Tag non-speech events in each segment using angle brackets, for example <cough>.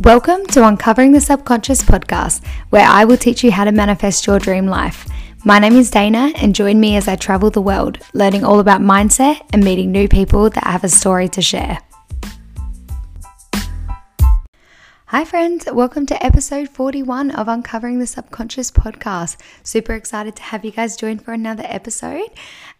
Welcome to Uncovering the Subconscious podcast, where I will teach you how to manifest your dream life. My name is Dana, and join me as I travel the world, learning all about mindset and meeting new people that have a story to share. Hi, friends. Welcome to episode 41 of Uncovering the Subconscious podcast. Super excited to have you guys join for another episode.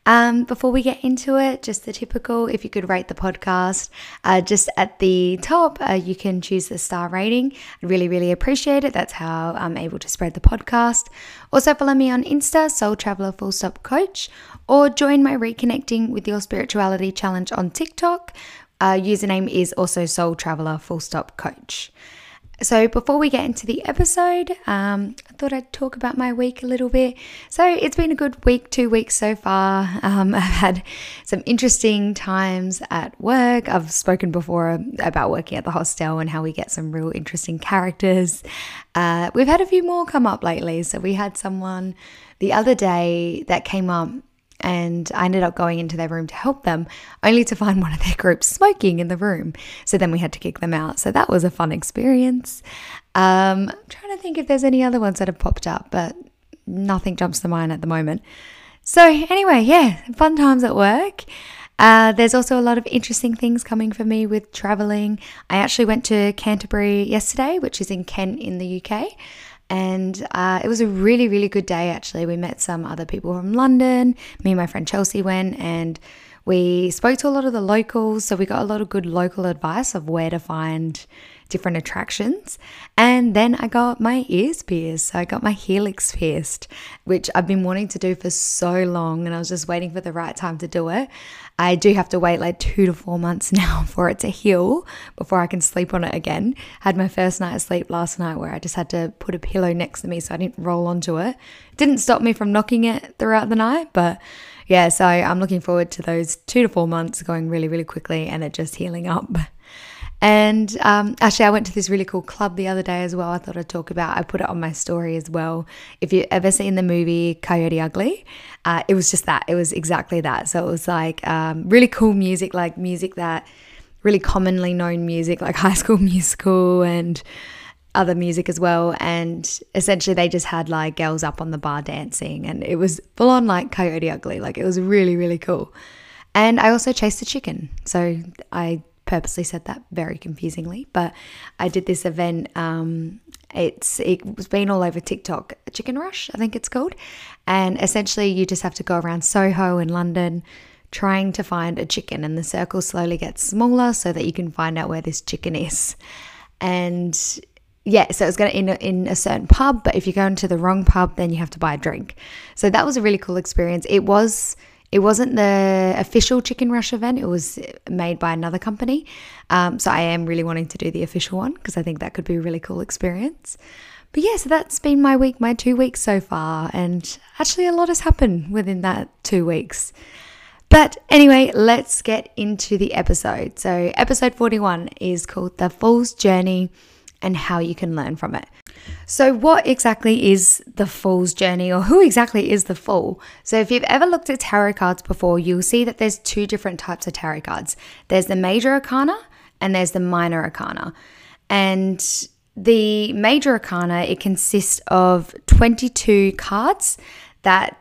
Um, before we get into it, just the typical if you could rate the podcast, uh, just at the top, uh, you can choose the star rating. I really, really appreciate it. That's how I'm able to spread the podcast. Also, follow me on Insta, Soul Traveler Full Stop Coach, or join my Reconnecting with Your Spirituality challenge on TikTok. Uh, username is also Soul Traveler Full Stop Coach. So, before we get into the episode, um, I thought I'd talk about my week a little bit. So, it's been a good week, two weeks so far. <laughs> Um, I've had some interesting times at work. I've spoken before about working at the hostel and how we get some real interesting characters. Uh, we've had a few more come up lately. So, we had someone the other day that came up and I ended up going into their room to help them, only to find one of their groups smoking in the room. So then we had to kick them out. So that was a fun experience. Um, I'm trying to think if there's any other ones that have popped up, but nothing jumps to mind at the moment. So, anyway, yeah, fun times at work. Uh, there's also a lot of interesting things coming for me with traveling. I actually went to Canterbury yesterday, which is in Kent in the UK. And uh, it was a really, really good day, actually. We met some other people from London. Me and my friend Chelsea went and we spoke to a lot of the locals. So we got a lot of good local advice of where to find different attractions. And then I got my ears pierced. So I got my helix pierced, which I've been wanting to do for so long and I was just waiting for the right time to do it. I do have to wait like two to four months <laughs> now for it to heal before I can sleep on it again. Had my first night of sleep last night where I just had to put a pillow next to me so I didn't roll onto it. Didn't stop me from knocking it throughout the night, but yeah, so I'm looking forward to those two to four months going really, really quickly and it just healing up. And um, actually, I went to this really cool club the other day as well. I thought I'd talk about. I put it on my story as well. If you ever seen the movie Coyote Ugly, uh, it was just that. It was exactly that. So it was like um, really cool music, like music that really commonly known music, like <laughs> High School Musical and other music as well. And essentially, they just had like girls up on the bar dancing, and it was full on like Coyote Ugly. Like it was really, really cool. And I also chased a chicken. So I purposely said that very confusingly, but I did this event. Um, it's it was been all over TikTok, Chicken Rush, I think it's called, and essentially you just have to go around Soho in London trying to find a chicken, and the circle slowly gets smaller so that you can find out where this chicken is, and yeah, so it's going to in a, in a certain pub, but if you go into the wrong pub, then you have to buy a drink. So that was a really cool experience. It was it wasn't the official Chicken Rush event, it was made by another company. Um, so I am really wanting to do the official one because I think that could be a really cool experience. But yeah, so that's been my week, my two weeks so far. And actually, a lot has happened within that two weeks. But anyway, let's get into the episode. So, episode 41 is called The Fool's Journey and How You Can Learn from It. So, what exactly is the fool's journey, or who exactly is the fool? So, if you've ever looked at tarot cards before, you'll see that there's two different types of tarot cards there's the major arcana and there's the minor arcana. And the major arcana, it consists of 22 cards that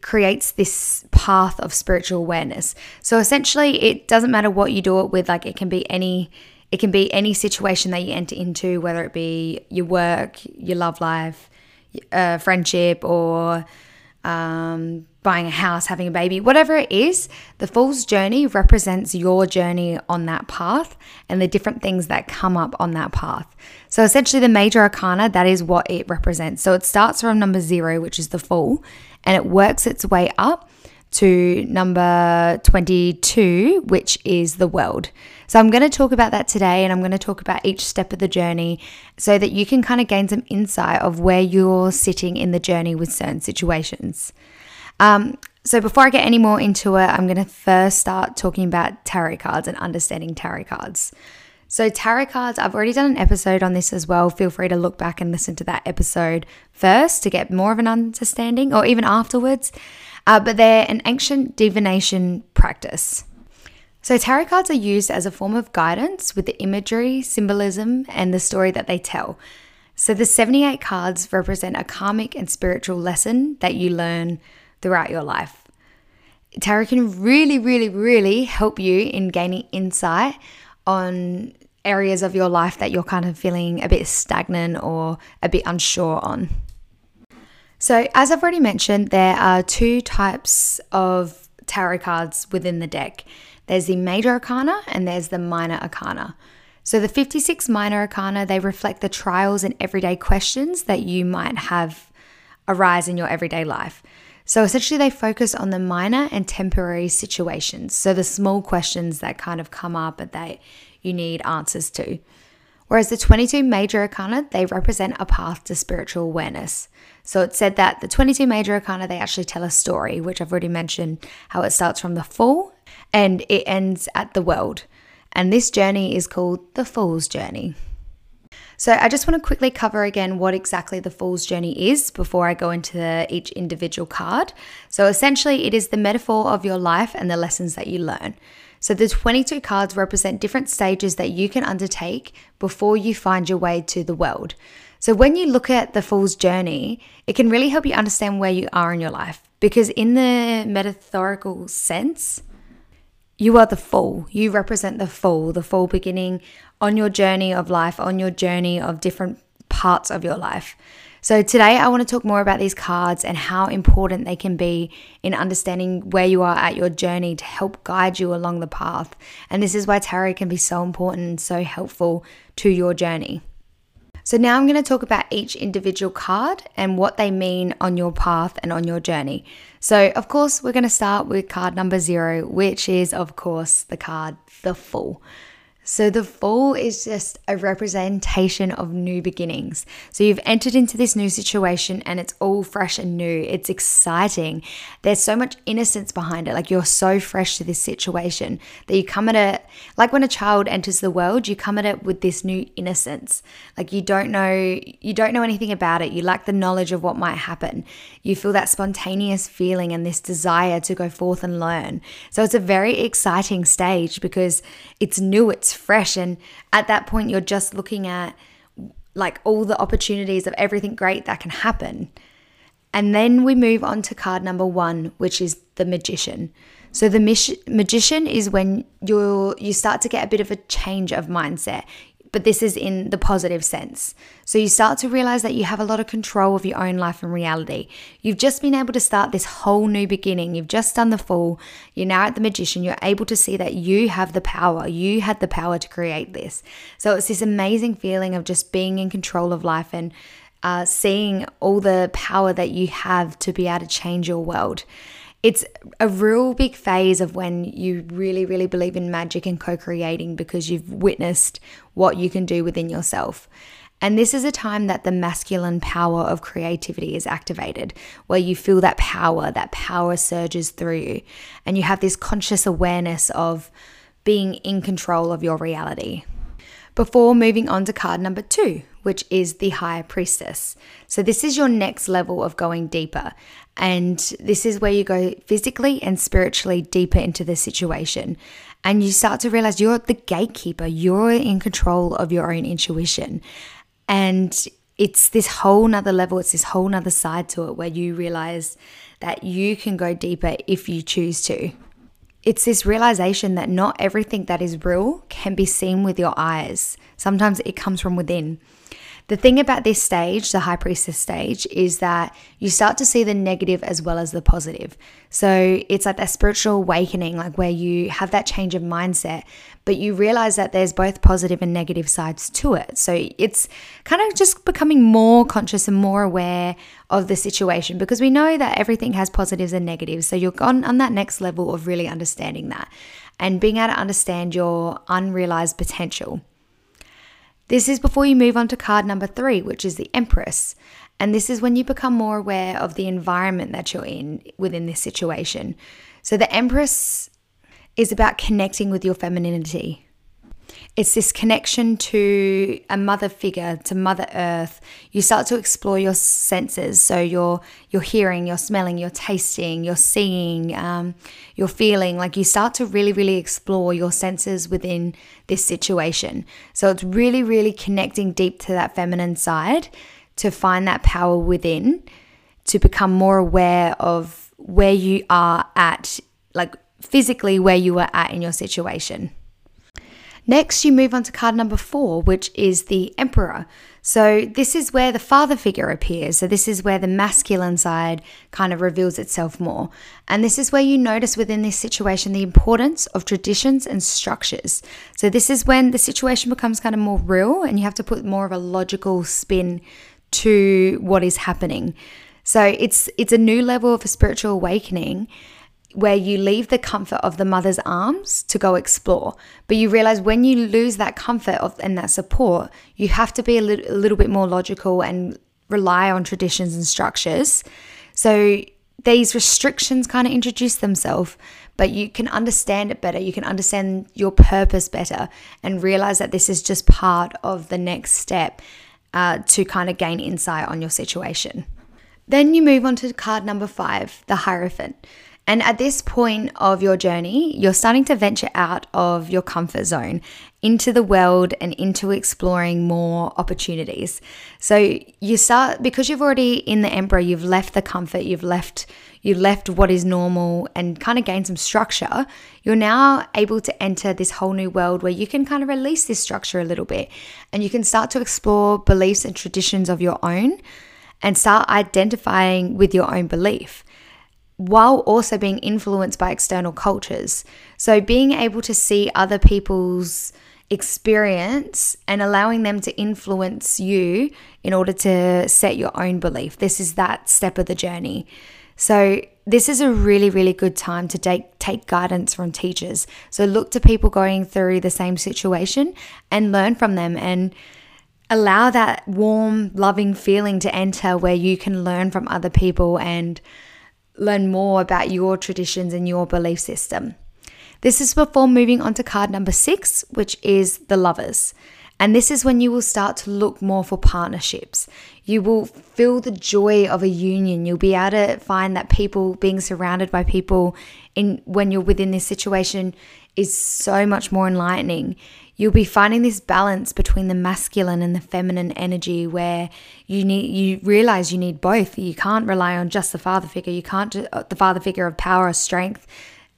creates this path of spiritual awareness. So essentially, it doesn't matter what you do it with, like, it can be any it can be any situation that you enter into, whether it be your work, your love life, uh, friendship, or um, buying a house, having a baby, whatever it is, the fool's journey represents your journey on that path and the different things that come up on that path. So essentially, the major arcana, that is what it represents. So it starts from number zero, which is the fool, and it works its way up to number 22, which is the world. So I'm going to talk about that today and I'm going to talk about each step of the journey so that you can kind of gain some insight of where you're sitting in the journey with certain situations. Um, so before I get any more into it, I'm going to first start talking about tarot cards and understanding tarot cards. So, tarot cards, I've already done an episode on this as well. Feel free to look back and listen to that episode first to get more of an understanding or even afterwards uh, but they're an ancient divination practice. So, tarot cards are used as a form of guidance with the imagery, symbolism, and the story that they tell. So, the 78 cards represent a karmic and spiritual lesson that you learn throughout your life. Tarot can really, really, really help you in gaining insight on areas of your life that you're kind of feeling a bit stagnant or a bit unsure on. So, as I've already mentioned, there are two types of tarot cards within the deck there's the major arcana and there's the minor arcana. So, the 56 minor arcana, they reflect the trials and everyday questions that you might have arise in your everyday life. So essentially, they focus on the minor and temporary situations. So the small questions that kind of come up that you need answers to. Whereas the 22 major arcana, they represent a path to spiritual awareness. So it said that the 22 major arcana, they actually tell a story, which I've already mentioned how it starts from the Fool and it ends at the world. And this journey is called the Fool's Journey. So, I just want to quickly cover again what exactly the Fool's Journey is before I go into each individual card. So, essentially, it is the metaphor of your life and the lessons that you learn. So, the 22 cards represent different stages that you can undertake before you find your way to the world. So, when you look at the Fool's Journey, it can really help you understand where you are in your life because, in the metaphorical sense, you are the fool. You represent the fool, the fool beginning on your journey of life, on your journey of different parts of your life. So, today I want to talk more about these cards and how important they can be in understanding where you are at your journey to help guide you along the path. And this is why tarot can be so important and so helpful to your journey. So, now I'm going to talk about each individual card and what they mean on your path and on your journey. So, of course, we're going to start with card number zero, which is, of course, the card The Fool. So the Fool is just a representation of new beginnings. So you've entered into this new situation and it's all fresh and new. It's exciting. There's so much innocence behind it. Like you're so fresh to this situation that you come at it like when a child enters the world, you come at it with this new innocence. Like you don't know you don't know anything about it. You lack the knowledge of what might happen. You feel that spontaneous feeling and this desire to go forth and learn. So it's a very exciting stage because it's new, it's fresh. And at that point, you're just looking at like all the opportunities of everything great that can happen. And then we move on to card number one, which is the magician. So the magician is when you you start to get a bit of a change of mindset but this is in the positive sense. So you start to realize that you have a lot of control of your own life and reality. You've just been able to start this whole new beginning. You've just done the Fool. You're now at the magician. You're able to see that you have the power. You had the power to create this. So it's this amazing feeling of just being in control of life and uh, seeing all the power that you have to be able to change your world it's a real big phase of when you really, really believe in magic and co creating because you've witnessed what you can do within yourself. And this is a time that the masculine power of creativity is activated, where you feel that power, that power surges through you, and you have this conscious awareness of being in control of your reality. Before moving on to card number two, which is the High Priestess. So, this is your next level of going deeper. And this is where you go physically and spiritually deeper into the situation. And you start to realize you're the gatekeeper, you're in control of your own intuition. And it's this whole nother level, it's this whole nother side to it where you realize that you can go deeper if you choose to. It's this realization that not everything that is real can be seen with your eyes. Sometimes it comes from within. The thing about this stage, the high priestess stage, is that you start to see the negative as well as the positive. So it's like that spiritual awakening, like where you have that change of mindset, but you realize that there's both positive and negative sides to it. So it's kind of just becoming more conscious and more aware of the situation because we know that everything has positives and negatives. So you're on, on that next level of really understanding that and being able to understand your unrealized potential. This is before you move on to card number three, which is the Empress. And this is when you become more aware of the environment that you're in within this situation. So the Empress is about connecting with your femininity. It's this connection to a mother figure, to Mother Earth. You start to explore your senses, so your your hearing, your smelling, your tasting, your seeing, um, your feeling. Like you start to really, really explore your senses within this situation. So it's really, really connecting deep to that feminine side to find that power within, to become more aware of where you are at, like physically where you are at in your situation. Next, you move on to card number four, which is the Emperor. So, this is where the father figure appears. So, this is where the masculine side kind of reveals itself more. And this is where you notice within this situation the importance of traditions and structures. So, this is when the situation becomes kind of more real and you have to put more of a logical spin to what is happening. So, it's it's a new level of a spiritual awakening where you leave the comfort of the mother's arms to go explore. But you realize when you lose that comfort of, and that support, you have to be a little, a little bit more logical and rely on traditions and structures. So these restrictions kind of introduce themselves, but you can understand it better. You can understand your purpose better and realize that this is just part of the next step uh, to kind of gain insight on your situation. Then you move on to card number five, the Hierophant. And at this point of your journey, you're starting to venture out of your comfort zone into the world and into exploring more opportunities. So you start because you've already in the emperor, you've left the comfort, you've left you left what is normal and kind of gained some structure. You're now able to enter this whole new world where you can kind of release this structure a little bit and you can start to explore beliefs and traditions of your own and start identifying with your own belief while also being influenced by external cultures. So, being able to see other people's experience and allowing them to influence you in order to set your own belief. This is that step of the journey. So, this is a really, really good time to take, take guidance from teachers. So, look to people going through the same situation and learn from them and allow that warm, loving feeling to enter where you can learn from other people and learn more about your traditions and your belief system. This is before moving on to card number six, which is the lovers. And this is when you will start to look more for partnerships. You will feel the joy of a union. You'll be able to find that people being surrounded by people in when you're within this situation is so much more enlightening you'll be finding this balance between the masculine and the feminine energy where you need you realize you need both. You can't rely on just the father figure. You can't uh, the father figure of power or strength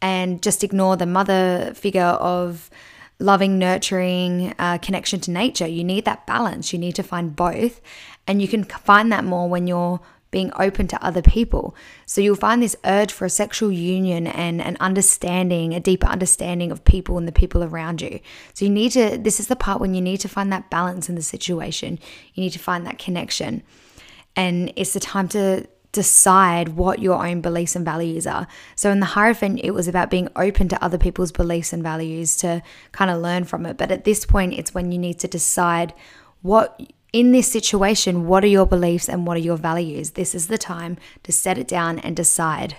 and just ignore the mother figure of loving nurturing uh, connection to nature. You need that balance. You need to find both. And you can find that more when you're being open to other people. So you'll find this urge for a sexual union and an understanding, a deeper understanding of people and the people around you. So you need to, this is the part when you need to find that balance in the situation. You need to find that connection. And it's the time to decide what your own beliefs and values are. So in the Hierophant, it was about being open to other people's beliefs and values to kind of learn from it. But at this point, it's when you need to decide what in this situation, what are your beliefs and what are your values? This is the time to set it down and decide.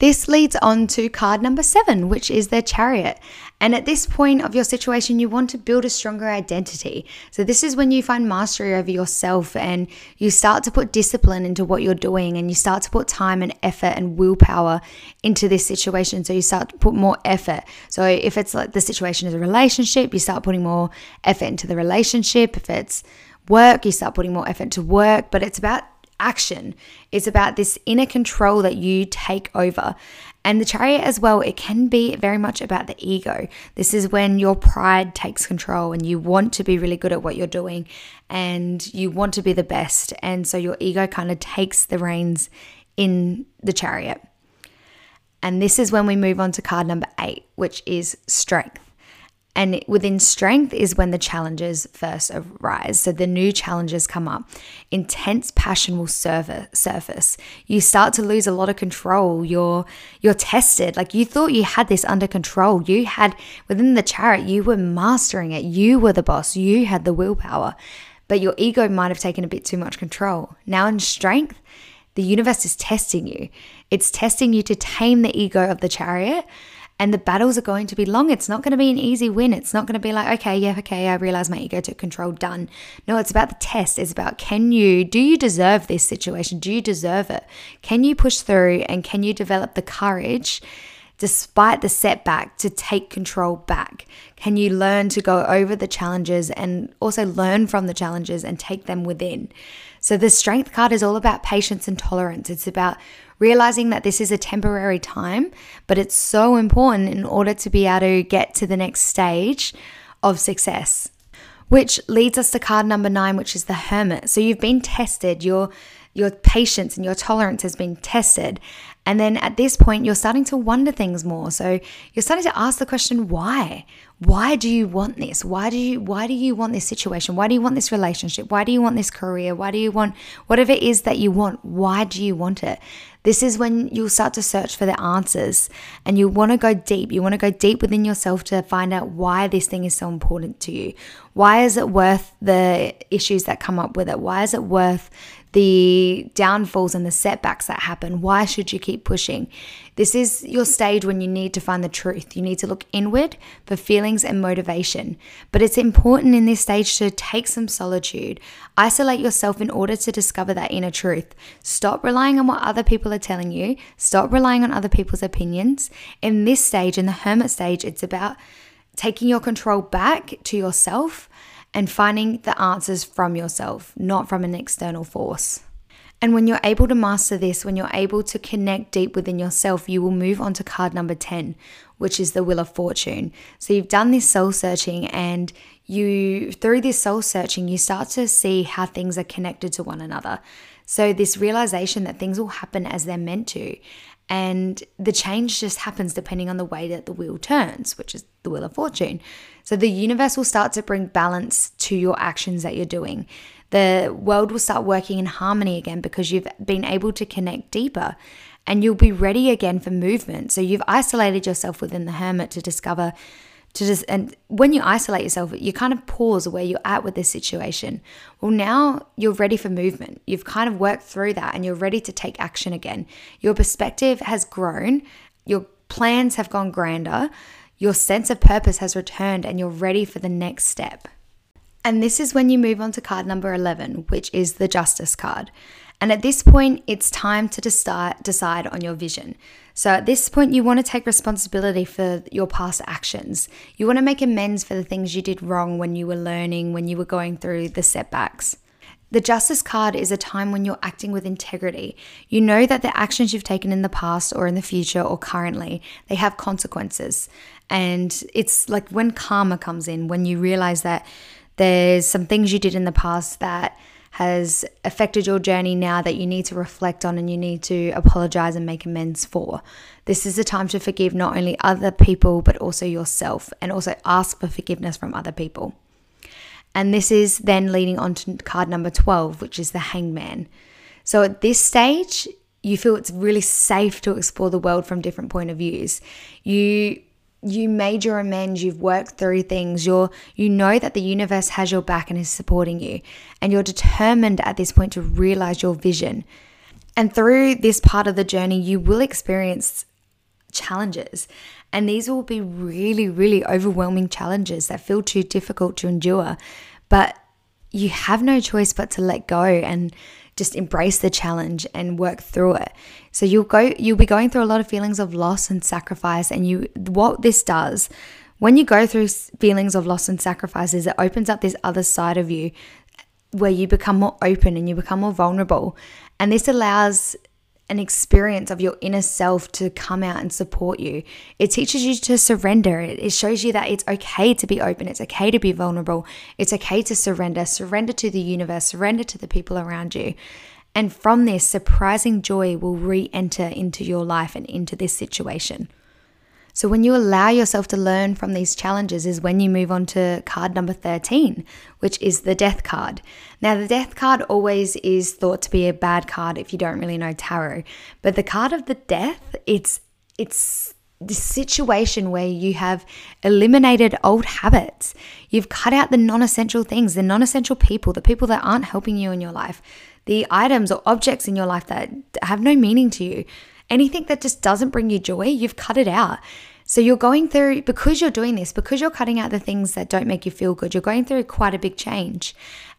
This leads on to card number seven, which is their chariot. And at this point of your situation, you want to build a stronger identity. So, this is when you find mastery over yourself and you start to put discipline into what you're doing and you start to put time and effort and willpower into this situation. So, you start to put more effort. So, if it's like the situation is a relationship, you start putting more effort into the relationship. If it's work, you start putting more effort to work, but it's about action. It's about this inner control that you take over. And the chariot as well, it can be very much about the ego. This is when your pride takes control and you want to be really good at what you're doing and you want to be the best. And so your ego kind of takes the reins in the chariot. And this is when we move on to card number eight, which is strength. And within strength is when the challenges first arise. So the new challenges come up. Intense passion will surface. You start to lose a lot of control. You're you're tested. Like you thought you had this under control. You had within the chariot, you were mastering it. You were the boss. You had the willpower. But your ego might have taken a bit too much control. Now in strength, the universe is testing you. It's testing you to tame the ego of the chariot And the battles are going to be long. It's not going to be an easy win. It's not going to be like, okay, yeah, okay, I realize my ego took control, done. No, it's about the test. It's about can you, do you deserve this situation? Do you deserve it? Can you push through and can you develop the courage? despite the setback, to take control back? Can you learn to go over the challenges and also learn from the challenges and take them within? So, the strength card is all about patience and tolerance. It's about realizing that this is a temporary time, but it's so important in order to be able to get to the next stage of success. Which leads us to card number nine, which is the hermit. So, you've been tested, your your patience and your tolerance has been tested and then at this point, you're starting to wonder things more. So you're starting to ask the question, why? Why do you want this? Why do you why do you want this situation? Why do you want this relationship? Why do you want this career? Why do you want whatever it is that you want? Why do you want it? This is when you'll start to search for the answers and you want to go deep. You want to go deep within yourself to find out why this thing is so important to you. Why is it worth the issues that come up with it? Why is it worth the downfalls and the setbacks that happen. Why should you keep pushing? This is your stage when you need to find the truth. You need to look inward for feelings and motivation. But it's important in this stage to take some solitude, isolate yourself in order to discover that inner truth. Stop relying on what other people are telling you, stop relying on other people's opinions. In this stage, in the hermit stage, it's about taking your control back to yourself and finding the answers from yourself, not from an external force. And when you're able to master this, when you're able to connect deep within yourself, you will move on to card number 10, which is the Wheel of Fortune. So you've done this soul searching, and you, through this soul searching, you start to see how things are connected to one another. So, this realization that things will happen as they're meant to. And the change just happens depending on the way that the wheel turns, which is the Wheel of Fortune. So the universe will start to bring balance to your actions that you're doing. The world will start working in harmony again because you've been able to connect deeper and you'll be ready again for movement. So you've isolated yourself within the hermit to discover to just and when you isolate yourself you kind of pause where you're at with this situation. Well now you're ready for movement. You've kind of worked through that and you're ready to take action again. Your perspective has grown. Your plans have gone grander your sense of purpose has returned and you're ready for the next step. And this is when you move on to card number 11, which is the Justice card. And at this point, it's time to decide, on your vision. So at this point, you want to take responsibility for your past actions. You want to make amends for the things you did wrong when you were learning, when you were going through the setbacks. The justice card is a time when you're acting with integrity. You know that the actions you've taken in the past or in the future or currently, they have consequences. And it's like when karma comes in, when you realize that there's some things you did in the past that has affected your journey now that you need to reflect on and you need to apologize and make amends for. This is a time to forgive not only other people, but also yourself, and also ask for forgiveness from other people. And this is then leading on to card number 12, which is the hangman. So at this stage, you feel it's really safe to explore the world from different point of views. You you made your amends, you've worked through things, you're you know that the universe has your back and is supporting you. And you're determined at this point to realize your vision. And through this part of the journey, you will experience challenges. And these will be really, really overwhelming challenges that feel too difficult to endure. But you have no choice but to let go and just embrace the challenge and work through it. So you'll go you'll be going through a lot of feelings of loss and sacrifice and you what this does when you go through feelings of loss and sacrifices it opens up this other side of you where you become more open and you become more vulnerable and this allows an experience of your inner self to come out and support you. It teaches you to surrender. It shows you that it's okay to be open. It's okay to be vulnerable. It's okay to surrender. Surrender to the universe, surrender to the people around you. And from this, surprising joy will re enter into your life and into this situation. So, when you allow yourself to learn from these challenges, is when you move on to card number 13, which is the death card. Now, the death card always is thought to be a bad card if you don't really know tarot, but the card of the death, it's it's the situation where you have eliminated old habits. You've cut out the non essential things, the non essential people, the people that aren't helping you in your life, the items or objects in your life that have no meaning to you. Anything that just doesn't bring you joy, you've cut it out. So you're going through, because you're doing this, because you're cutting out the things that don't make you feel good, you're going through quite a big change.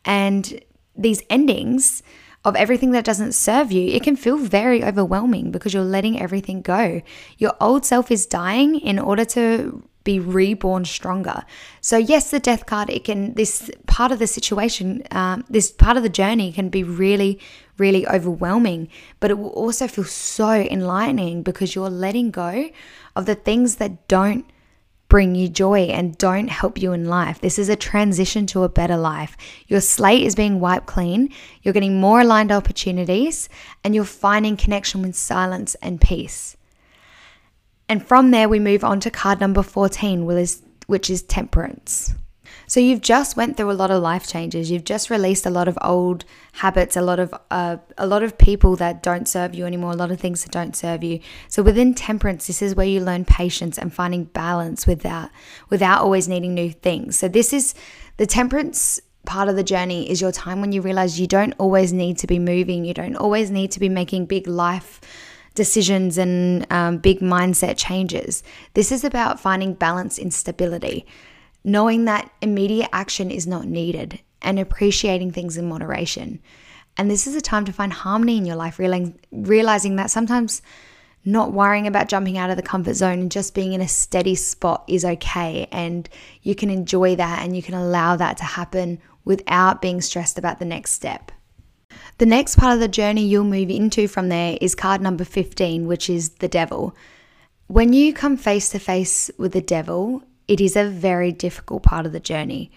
And these endings of everything that doesn't serve you, it can feel very overwhelming because you're letting everything go. Your old self is dying in order to be reborn stronger. So yes, the death card, it can this part of the situation, um, this part of the journey can be really, really overwhelming, but it will also feel so enlightening because you're letting go of the things that don't bring you joy and don't help you in life. This is a transition to a better life. Your slate is being wiped clean, you're getting more aligned opportunities, and you're finding connection with silence and peace. And from there, we move on to card number 14, which is temperance. So you've just went through a lot of life changes. You've just released a lot of old habits, a lot of uh, a lot of people that don't serve you anymore, a lot of things that don't serve you. So within temperance, this is where you learn patience and finding balance with that, without always needing new things. So this is the temperance part of the journey is your time when you realize you don't always need to be moving. You don't always need to be making big life decisions and um, big mindset changes. This is about finding balance in stability knowing that immediate action is not needed and appreciating things in moderation. And this is a time to find harmony in your life, realizing, that sometimes not worrying about jumping out of the comfort zone and just being in a steady spot is okay. And you can enjoy that and you can allow that to happen without being stressed about the next step. The next part of the journey you'll move into from there is card number 15, which is the devil. When you come face to face with the devil, it is a very difficult part of the journey.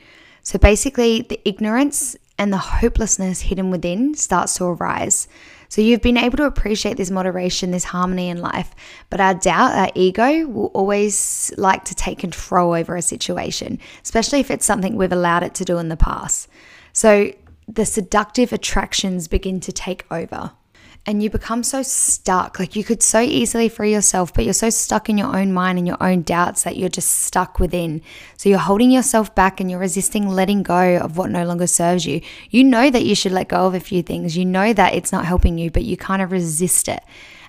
So basically, the ignorance and the hopelessness hidden within starts to arise. So you've been able to appreciate this moderation, this harmony in life, but our doubt, our ego will always like to take control over a situation, especially if it's something we've allowed it to do in the past. So the seductive attractions begin to take over and you become so stuck. Like you could so easily free yourself, but you're so stuck in your own mind and your own doubts that you're just stuck within. So you're holding yourself back and you're resisting letting go of what no longer serves you. You know that you should let go of a few things. You know that it's not helping you, but you kind of resist it.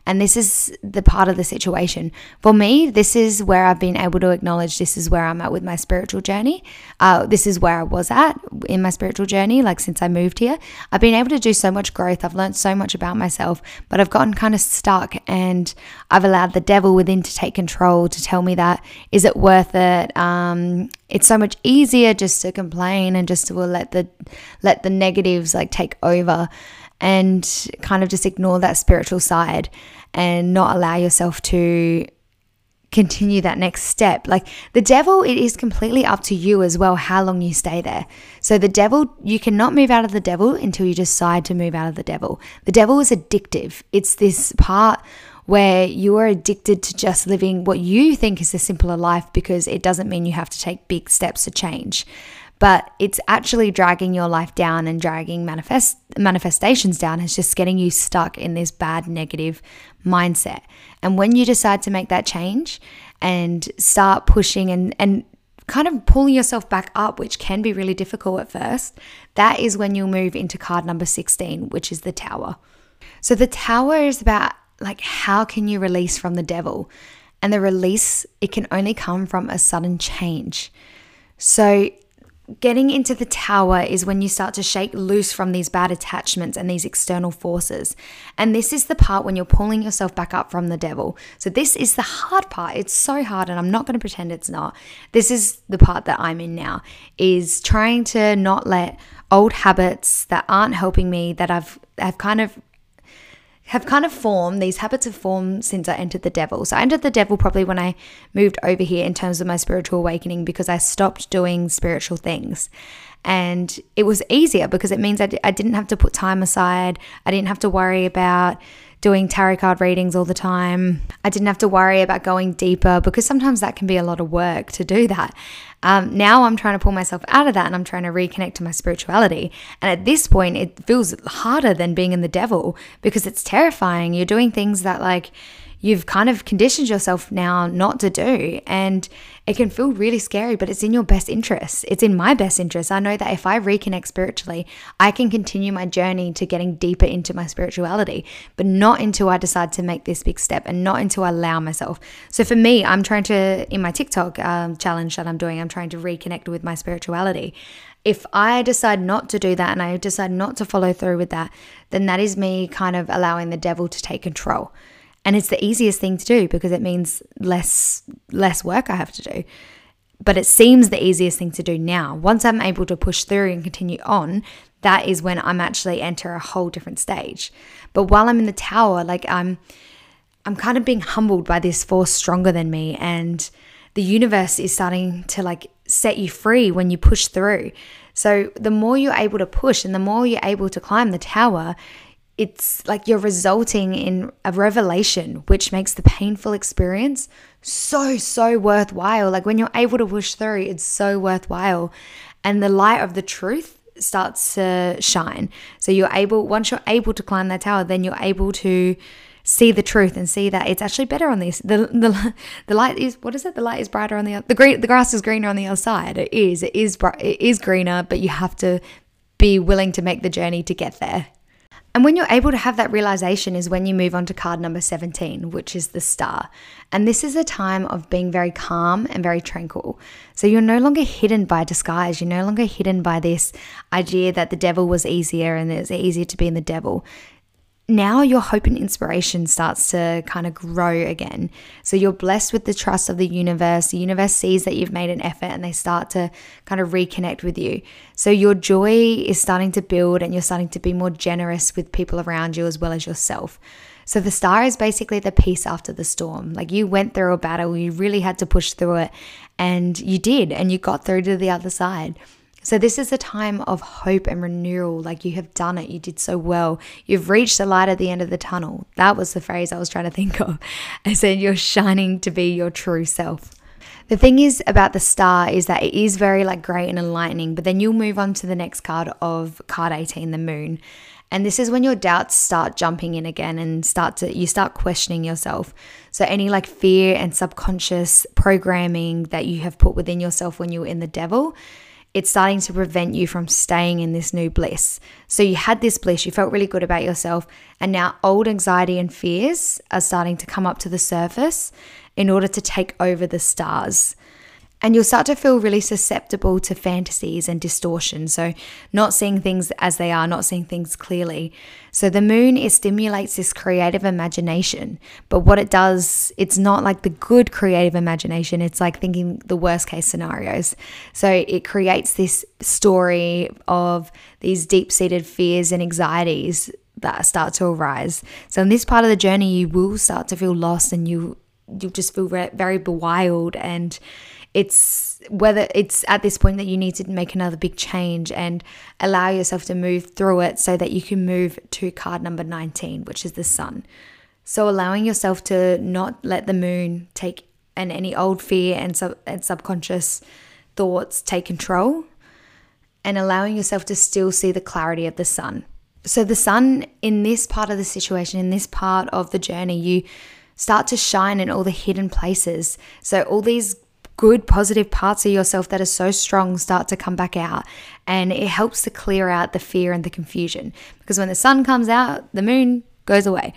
And this is the part of the situation. For me, this is where I've been able to acknowledge this is where I'm at with my spiritual journey. Uh, this is where I was at in my spiritual journey, like since I moved here. I've been able to do so much growth. I've learned so much about myself, but I've gotten kind of stuck and I've allowed the devil within to take control to tell me that is it worth it? Um, it's so much easier just to complain and just to let the let the negatives like take over and kind of just ignore that spiritual side and not allow yourself to continue that next step. Like the devil, it is completely up to you as well how long you stay there. So the devil, you cannot move out of the devil until you decide to move out of the devil. The devil is addictive. It's this part where you are addicted to just living what you think is a simpler life because it doesn't mean you have to take big steps to change but it's actually dragging your life down and dragging manifest manifestations down. It's just getting you stuck in this bad negative mindset. And when you decide to make that change and start pushing and and kind of pulling yourself back up, which can be really difficult at first, that is when you'll move into card number 16, which is the tower. So the tower is about like how can you release from the devil? And the release, it can only come from a sudden change. So Getting into the tower is when you start to shake loose from these bad attachments and these external forces. And this is the part when you're pulling yourself back up from the devil. So, this is the hard part. It's so hard, and I'm not going to pretend it's not. This is the part that I'm in now is trying to not let old habits that aren't helping me, that I've, I've kind of have kind of formed, these habits have formed since I entered the devil. So I entered the devil probably when I moved over here in terms of my spiritual awakening because I stopped doing spiritual things. And it was easier because it means I d- I didn't have to put time aside. I didn't have to worry about doing tarot card readings all the time. I didn't have to worry about going deeper because sometimes that can be a lot of work to do that. Um, now I'm trying to pull myself out of that and I'm trying to reconnect to my spirituality. And at this point, it feels harder than being in the devil because it's terrifying. You're doing things that, like, you've kind of conditioned yourself now not to do. And it can feel really scary, but it's in your best interest. It's in my best interest. I know that if I reconnect spiritually, I can continue my journey to getting deeper into my spirituality, but not until I decide to make this big step and not until I allow myself. So for me, I'm trying to, in my TikTok um, challenge that I'm doing, I'm trying to reconnect with my spirituality. If I decide not to do that and I decide not to follow through with that, then that is me kind of allowing the devil to take control. And it's the easiest thing to do because it means less less work I have to do. But it seems the easiest thing to do now. Once I'm able to push through and continue on, that is when I'm actually enter a whole different stage. But while I'm in the tower, like I'm I'm kind of being humbled by this force stronger than me and the universe is starting to like set you free when you push through. So the more you're able to push and the more you're able to climb the tower, it's like you're resulting in a revelation, which makes the painful experience so, so worthwhile. Like when you're able to push through, it's so worthwhile. And the light of the truth starts to shine. So you're able, once you're able to climb that tower, then you're able to see the truth and see that it's actually better on this. The, the, the light is, what is it? The light is brighter on the, the green, the grass is greener on the other side. It is, it is, it is greener, but you have to be willing to make the journey to get there. And when you're able to have that realization is when you move on to card number 17, which is the star. And this is a time of being very calm and very tranquil. So you're no longer hidden by disguise. You're no longer hidden by this idea that the devil was easier and it's easier to be in the devil now your hope and inspiration starts to kind of grow again. So you're blessed with the trust of the universe. The universe sees that you've made an effort and they start to kind of reconnect with you. So your joy is starting to build and you're starting to be more generous with people around you as well as yourself. So the star is basically the peace after the storm. Like you went through a battle, you really had to push through it, and you did, and you got through to the other side. So, this is a time of hope and renewal. Like you have done it, you did so well. You've reached the light at the end of the tunnel. That was the phrase I was trying to think of. <laughs> I said, You're shining to be your true self. The thing is about the star is that it is very like great and enlightening, but then you'll move on to the next card of card 18, the moon. And this is when your doubts start jumping in again and start to you start questioning yourself. So any like fear and subconscious programming that you have put within yourself when you were in the devil, it's starting to prevent you from staying in this new bliss. So you had this bliss, you felt really good about yourself, and now old anxiety and fears are starting to come up to the surface in order to take over the stars and you'll start to feel really susceptible to fantasies and distortion. So, not seeing things as they are, not seeing things clearly. So, the moon it stimulates this creative imagination, but what it does, it's not like the good creative imagination. It's like thinking the worst case scenarios. So, it creates this story of these deep seated fears and anxieties that start to arise. So, in this part of the journey, you will start to feel lost, and you you'll just feel very bewild and it's whether it's at this point that you need to make another big change and allow yourself to move through it so that you can move to card number 19, which is the sun. So allowing yourself to not let the moon take and any old fear and, sub, and subconscious thoughts take control and allowing yourself to still see the clarity of the sun. So the sun in this part of the situation, in this part of the journey, you start to shine in all the hidden places. So all these good positive parts of yourself that are so strong start to come back out and it helps to clear out the fear and the confusion because when the sun comes out the moon goes away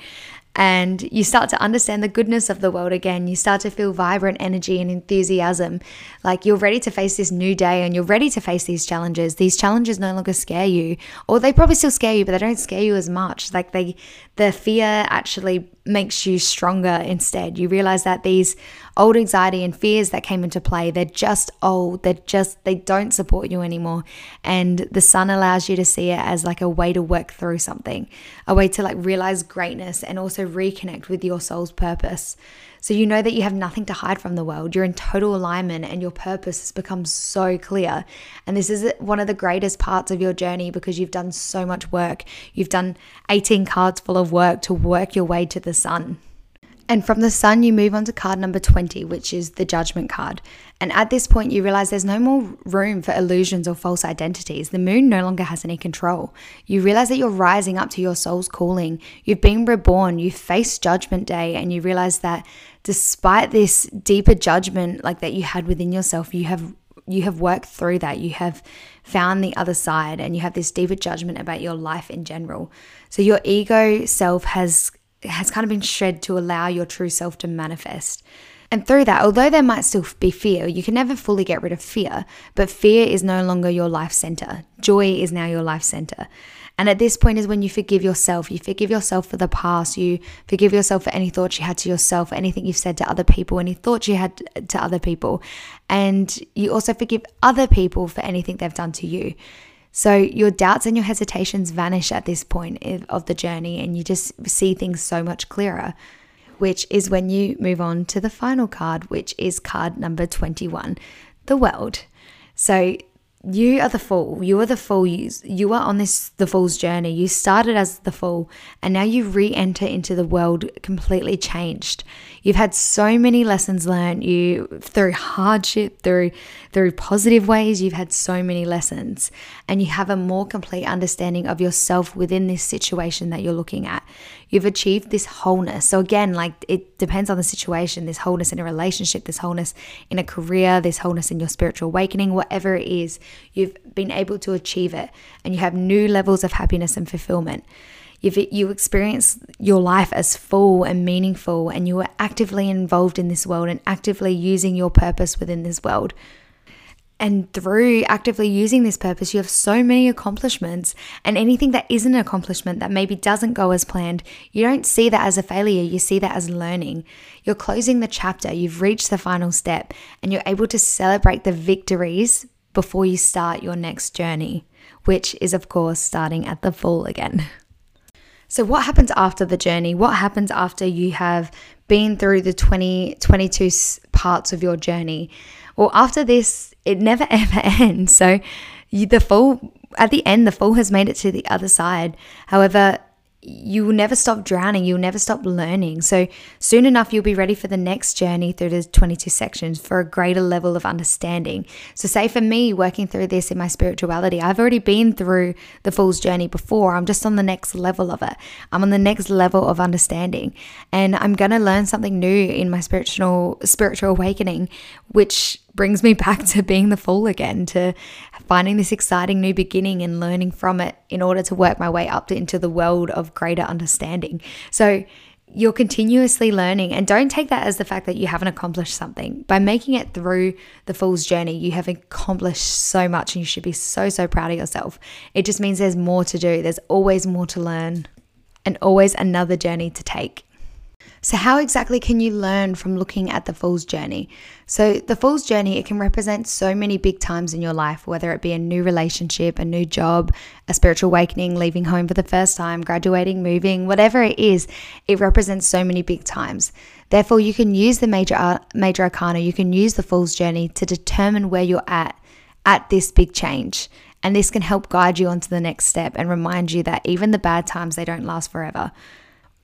and you start to understand the goodness of the world again. You start to feel vibrant energy and enthusiasm. Like you're ready to face this new day and you're ready to face these challenges. These challenges no longer scare you, or they probably still scare you, but they don't scare you as much. Like they, the fear actually makes you stronger instead. You realize that these old anxiety and fears that came into play, they're just old. They're just, they don't support you anymore. And the sun allows you to see it as like a way to work through something, a way to like realize greatness and also reconnect with your soul's purpose. So you know that you have nothing to hide from the world. You're in total alignment and your purpose has become so clear. And this is one of the greatest parts of your journey because you've done so much work. You've done 18 cards full of work to work your way to the sun. And from the sun, you move on to card number 20, which is the judgment card. And at this point, you realize there's no more room for illusions or false identities. The moon no longer has any control. You realize that you're rising up to your soul's calling. You've been reborn. You face judgment day, and you realize that despite this deeper judgment like that you had within yourself, you have you have worked through that. You have found the other side and you have this deeper judgment about your life in general. So your ego self has has kind of been shred to allow your true self to manifest. And through that, although there might still be fear, you can never fully get rid of fear, but fear is no longer your life center. Joy is now your life center. And at this point is when you forgive yourself. You forgive yourself for the past. You forgive yourself for any thoughts you had to yourself, anything you've said to other people, any thoughts you had to other people. And you also forgive other people for anything they've done to you. So your doubts and your hesitations vanish at this point of the journey, and you just see things so much clearer, which is when you move on to the final card, which is card number 21, the world. So you are the fool. You are the fool. You, you are on this the fool's journey. You started as the fool, and now you re-enter into the world completely changed. You've had so many lessons learned. You through hardship, through through positive ways, you've had so many lessons, and you have a more complete understanding of yourself within this situation that you're looking at. You've achieved this wholeness. So again, like it depends on the situation. This wholeness in a relationship, this wholeness in a career, this wholeness in your spiritual awakening, whatever it is, you've been able to achieve it, and you have new levels of happiness and fulfillment. You've, you experience your life as full and meaningful, and you are actively involved in this world and actively using your purpose within this world. And through actively using this purpose, you have so many accomplishments. And anything that isn't an accomplishment that maybe doesn't go as planned, you don't see that as a failure. You see that as learning. You're closing the chapter, you've reached the final step, and you're able to celebrate the victories before you start your next journey, which is, of course, starting at the fool again. So, what happens after the journey? What happens after you have been through the 20, 22 parts of your journey? Well, after this, it never <laughs> ever ends. So, you, the fool, at the end, the fool has made it to the other side. However, you will never stop drowning. You'll never stop learning. So, soon enough, you'll be ready for the next journey through the 22 sections for a greater level of understanding. So, say for me, working through this in my spirituality, I've already been through the Fool's journey before. I'm just on the next level of it. I'm on the next level of understanding. And I'm going to learn something new in my spiritual, spiritual awakening, which brings me <laughs> back to being the fool again, to finding this exciting new beginning and learning from it in order to work my way up into the world of greater understanding. So, you're continuously learning and don't take that as the fact that you haven't accomplished something. By making it through the fool's journey, you have accomplished so much and you should be so, so proud of yourself. It just means there's more to do, there's always more to learn, and always another journey to take. So, how exactly can you learn from looking at the fool's journey? So, the fool's journey, it can represent so many big times in your life, whether it be a new relationship, a new job, a spiritual awakening, leaving home for the first time, graduating, moving, whatever it is, it represents so many big times. Therefore, you can use the major uh, major arcana, you can use the fool's journey to determine where you're at at this big change. And this can help guide you onto the next step and remind you that even the bad times they don't last forever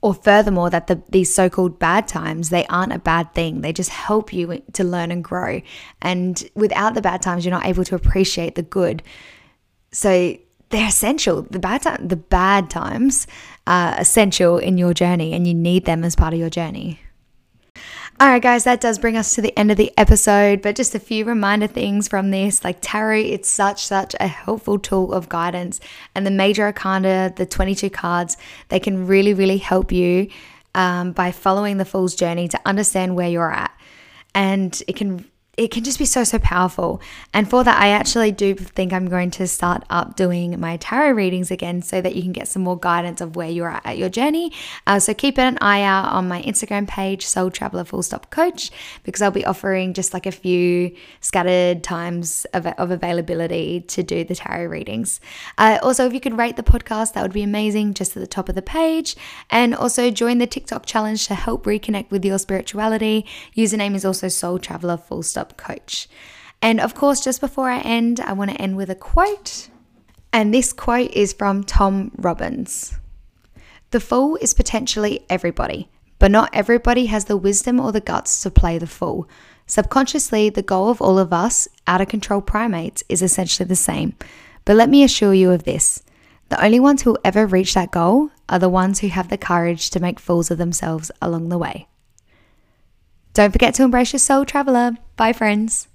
or furthermore that the, these so-called bad times they aren't a bad thing. They just help you to learn and grow. And without the bad times you're not able to appreciate the good. So they're essential. The bad time, the bad times are essential in your journey and you need them as part of your journey all right, guys, that does bring us to the end of the episode, but just a few reminder things from this. Like tarot, it's such, such a helpful tool of guidance. And the major arcana, the 22 cards, they can really, really help you um, by following the fool's journey to understand where you're at. And it can it can just be so so powerful. And for that i actually do think i'm going to start up doing my tarot readings again so that you can get some more guidance of where you're at, at your journey. Uh, so keep an eye out on my instagram page soul traveler full stop coach because i'll be offering just like a few scattered times of, of availability to do the tarot readings. Uh, also if you could rate the podcast that would be amazing just at the top of the page. And also join the tiktok challenge to help reconnect with your spirituality. Username is also soul traveler full stop coach. And of course, just before I end, I want to end with a quote. And this quote is from Tom Robbins The fool is potentially everybody, But not everybody has the wisdom or the guts to play the fool. Subconsciously, the goal of all of us, out of control primates, is essentially the same. But let me assure you of this the only ones who will ever reach that goal are the ones who have the courage to make fools of themselves along the way. Don't forget to embrace your soul traveler. Bye, friends.